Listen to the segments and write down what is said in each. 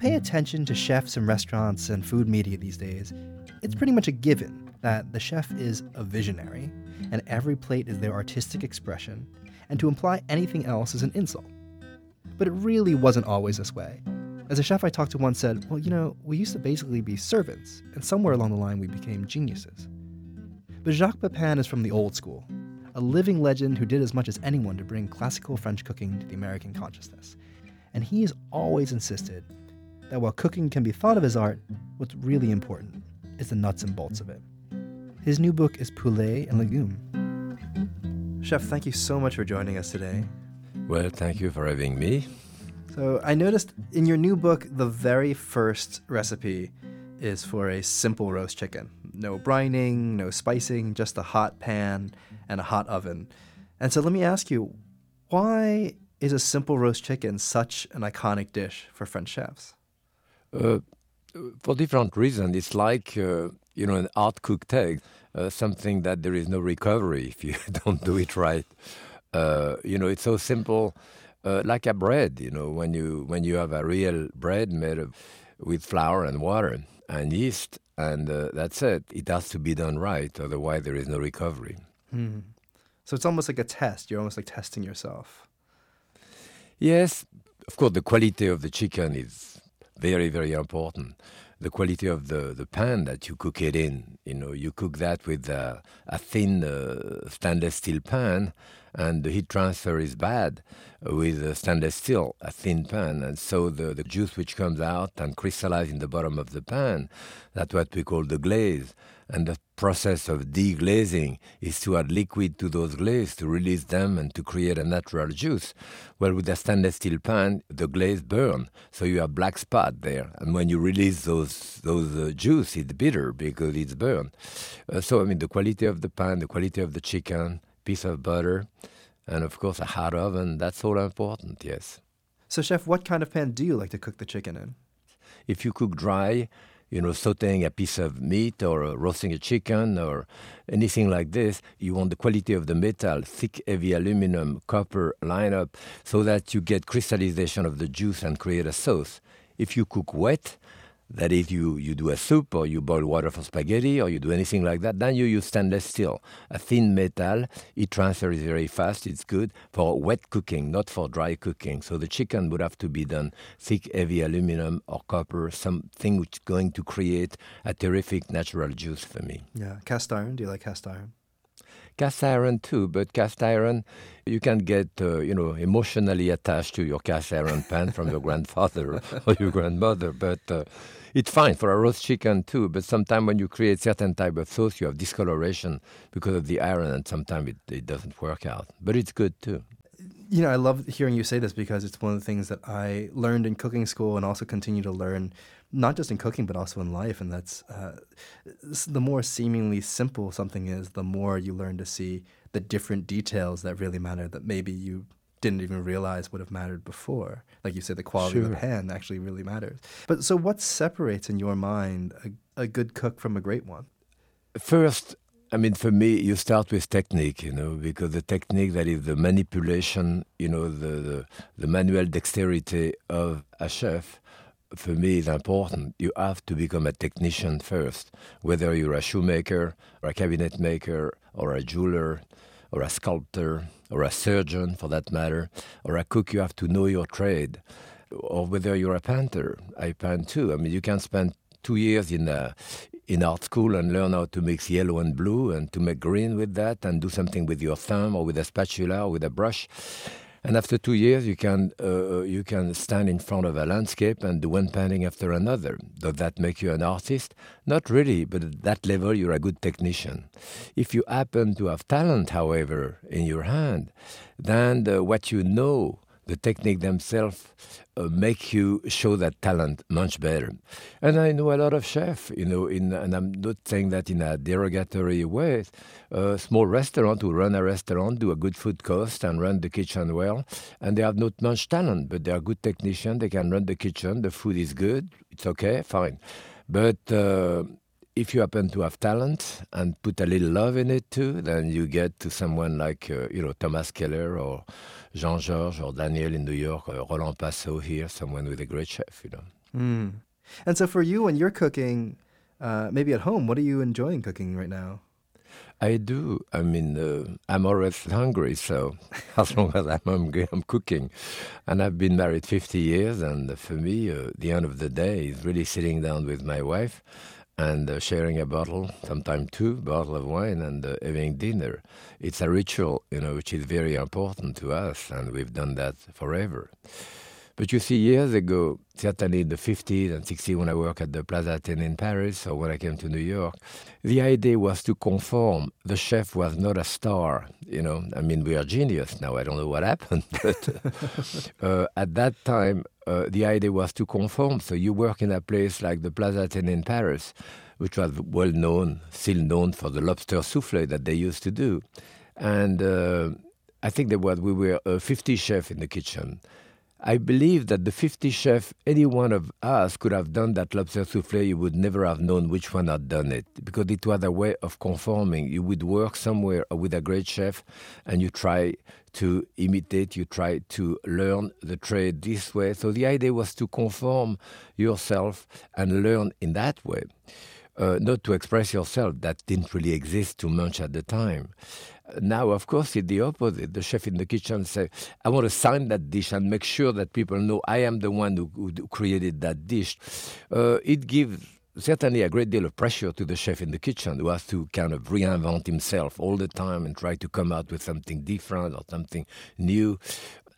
pay attention to chefs and restaurants and food media these days, it's pretty much a given that the chef is a visionary and every plate is their artistic expression, and to imply anything else is an insult. But it really wasn't always this way. As a chef I talked to once said, Well, you know, we used to basically be servants, and somewhere along the line we became geniuses. But Jacques Pépin is from the old school, a living legend who did as much as anyone to bring classical French cooking to the American consciousness. And he has always insisted that while cooking can be thought of as art, what's really important is the nuts and bolts of it. His new book is Poulet and Legumes. Chef, thank you so much for joining us today. Well, thank you for having me. So, I noticed in your new book, the very first recipe is for a simple roast chicken. No brining, no spicing, just a hot pan and a hot oven. And so, let me ask you, why is a simple roast chicken such an iconic dish for French chefs? Uh, for different reasons. It's like, uh, you know, an hard cooked egg, uh, something that there is no recovery if you don't do it right. Uh, you know, it's so simple, uh, like a bread. You know, when you when you have a real bread made of, with flour and water and yeast, and uh, that's it. It has to be done right, otherwise there is no recovery. Hmm. So it's almost like a test. You're almost like testing yourself. Yes, of course, the quality of the chicken is very, very important. The quality of the, the pan that you cook it in, you know, you cook that with a, a thin uh, stainless steel pan, and the heat transfer is bad with a stainless steel, a thin pan, and so the, the juice which comes out and crystallizes in the bottom of the pan, that's what we call the glaze. And the process of deglazing is to add liquid to those glaze to release them and to create a natural juice. Well, with a stainless steel pan, the glaze burn, so you have black spot there. And when you release those those uh, juice, it's bitter because it's burned. Uh, so I mean, the quality of the pan, the quality of the chicken, piece of butter, and of course a hot oven. That's all important. Yes. So, chef, what kind of pan do you like to cook the chicken in? If you cook dry, you know, sauteing a piece of meat or uh, roasting a chicken or anything like this, you want the quality of the metal, thick, heavy aluminum, copper line up so that you get crystallization of the juice and create a sauce. If you cook wet, that if you, you do a soup or you boil water for spaghetti or you do anything like that, then you use stainless steel. A thin metal, it transfers very fast, it's good for wet cooking, not for dry cooking. So the chicken would have to be done thick, heavy aluminum or copper, something which is going to create a terrific natural juice for me. Yeah, cast iron. Do you like cast iron? Cast iron too, but cast iron, you can get, uh, you know, emotionally attached to your cast iron pan from your grandfather or your grandmother. But uh, it's fine for a roast chicken too, but sometimes when you create certain type of sauce, you have discoloration because of the iron, and sometimes it, it doesn't work out. But it's good too. You know, I love hearing you say this because it's one of the things that I learned in cooking school and also continue to learn, not just in cooking but also in life. And that's uh, the more seemingly simple something is, the more you learn to see the different details that really matter that maybe you didn't even realize would have mattered before. Like you said, the quality sure. of the pan actually really matters. But so, what separates in your mind a, a good cook from a great one? First, I mean, for me, you start with technique, you know, because the technique that is the manipulation, you know, the, the, the manual dexterity of a chef, for me is important. You have to become a technician first, whether you're a shoemaker, or a cabinet maker, or a jeweler, or a sculptor, or a surgeon for that matter, or a cook, you have to know your trade. Or whether you're a painter, I paint too. I mean, you can spend two years in a, in art school and learn how to mix yellow and blue and to make green with that and do something with your thumb or with a spatula or with a brush. And after two years, you can uh, you can stand in front of a landscape and do one painting after another. Does that make you an artist? Not really, but at that level, you're a good technician. If you happen to have talent, however, in your hand, then the, what you know, the technique themselves, uh, make you show that talent much better. And I know a lot of chefs, you know, in, and I'm not saying that in a derogatory way. A small restaurant who run a restaurant, do a good food cost, and run the kitchen well, and they have not much talent, but they are good technicians. They can run the kitchen. The food is good. It's okay, fine. But uh, if you happen to have talent and put a little love in it too, then you get to someone like uh, you know Thomas Keller or Jean Georges or Daniel in New York or Roland Passot here, someone with a great chef, you know. Mm. And so for you, when you're cooking, uh, maybe at home, what are you enjoying cooking right now? I do. I mean, uh, I'm always hungry, so as long as I'm hungry, I'm cooking. And I've been married 50 years, and for me, uh, the end of the day is really sitting down with my wife and uh, sharing a bottle, sometimes two bottle of wine, and uh, having dinner. It's a ritual, you know, which is very important to us, and we've done that forever. But you see, years ago, certainly in the 50s and 60s, when I worked at the Plaza Athénée in Paris or when I came to New York, the idea was to conform. The chef was not a star, you know. I mean, we are genius now. I don't know what happened, but uh, at that time, uh, the idea was to conform. So you work in a place like the Plaza Athénée in Paris, which was well known, still known for the lobster souffle that they used to do. And uh, I think that what we were uh, 50 chefs in the kitchen I believe that the 50 chefs, any one of us could have done that lobster souffle, you would never have known which one had done it because it was a way of conforming. You would work somewhere with a great chef and you try to imitate, you try to learn the trade this way. So the idea was to conform yourself and learn in that way. Uh, not to express yourself, that didn't really exist too much at the time. Now, of course, it's the opposite. The chef in the kitchen say, I want to sign that dish and make sure that people know I am the one who, who created that dish. Uh, it gives certainly a great deal of pressure to the chef in the kitchen who has to kind of reinvent himself all the time and try to come out with something different or something new.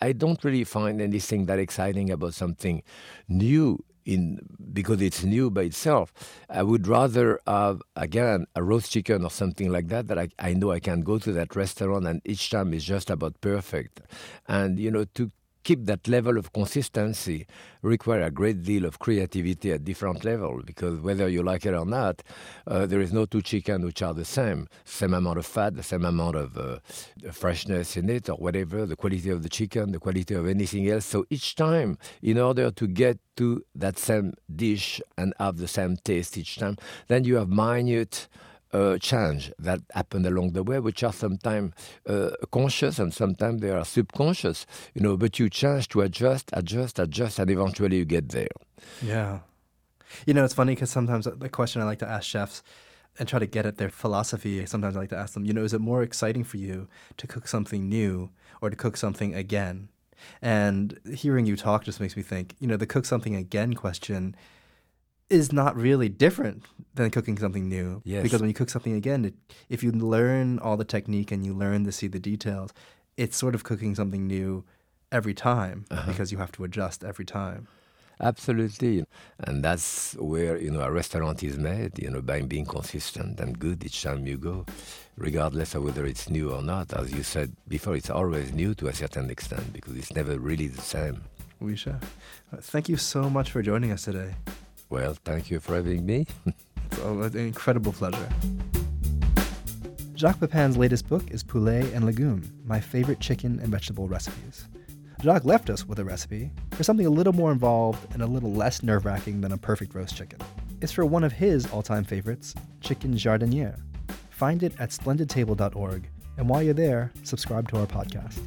I don't really find anything that exciting about something new in because it's new by itself. I would rather have again a roast chicken or something like that that I, I know I can go to that restaurant and each time is just about perfect. And you know to keep that level of consistency require a great deal of creativity at different level because whether you like it or not, uh, there is no two chicken which are the same. Same amount of fat, the same amount of uh, freshness in it or whatever, the quality of the chicken, the quality of anything else. So each time, in order to get to that same dish and have the same taste each time, then you have minute uh, change that happen along the way, which are sometimes uh, conscious and sometimes they are subconscious, you know, but you change to adjust, adjust, adjust, and eventually you get there. Yeah. You know, it's funny because sometimes the question I like to ask chefs and try to get at their philosophy, sometimes I like to ask them, you know, is it more exciting for you to cook something new or to cook something again? And hearing you talk just makes me think, you know, the cook something again question is not really different than cooking something new. Yes. Because when you cook something again, it, if you learn all the technique and you learn to see the details, it's sort of cooking something new every time uh-huh. because you have to adjust every time. Absolutely. And that's where, you know, a restaurant is made, you know, by being consistent and good each time you go, regardless of whether it's new or not. As you said before, it's always new to a certain extent because it's never really the same. Oui, chef. Thank you so much for joining us today. Well, thank you for having me. it's an incredible pleasure. Jacques Pépin's latest book is Poulet and Legumes, my favorite chicken and vegetable recipes. Jacques left us with a recipe for something a little more involved and a little less nerve wracking than a perfect roast chicken. It's for one of his all time favorites, chicken jardiniere. Find it at splendidtable.org, and while you're there, subscribe to our podcast.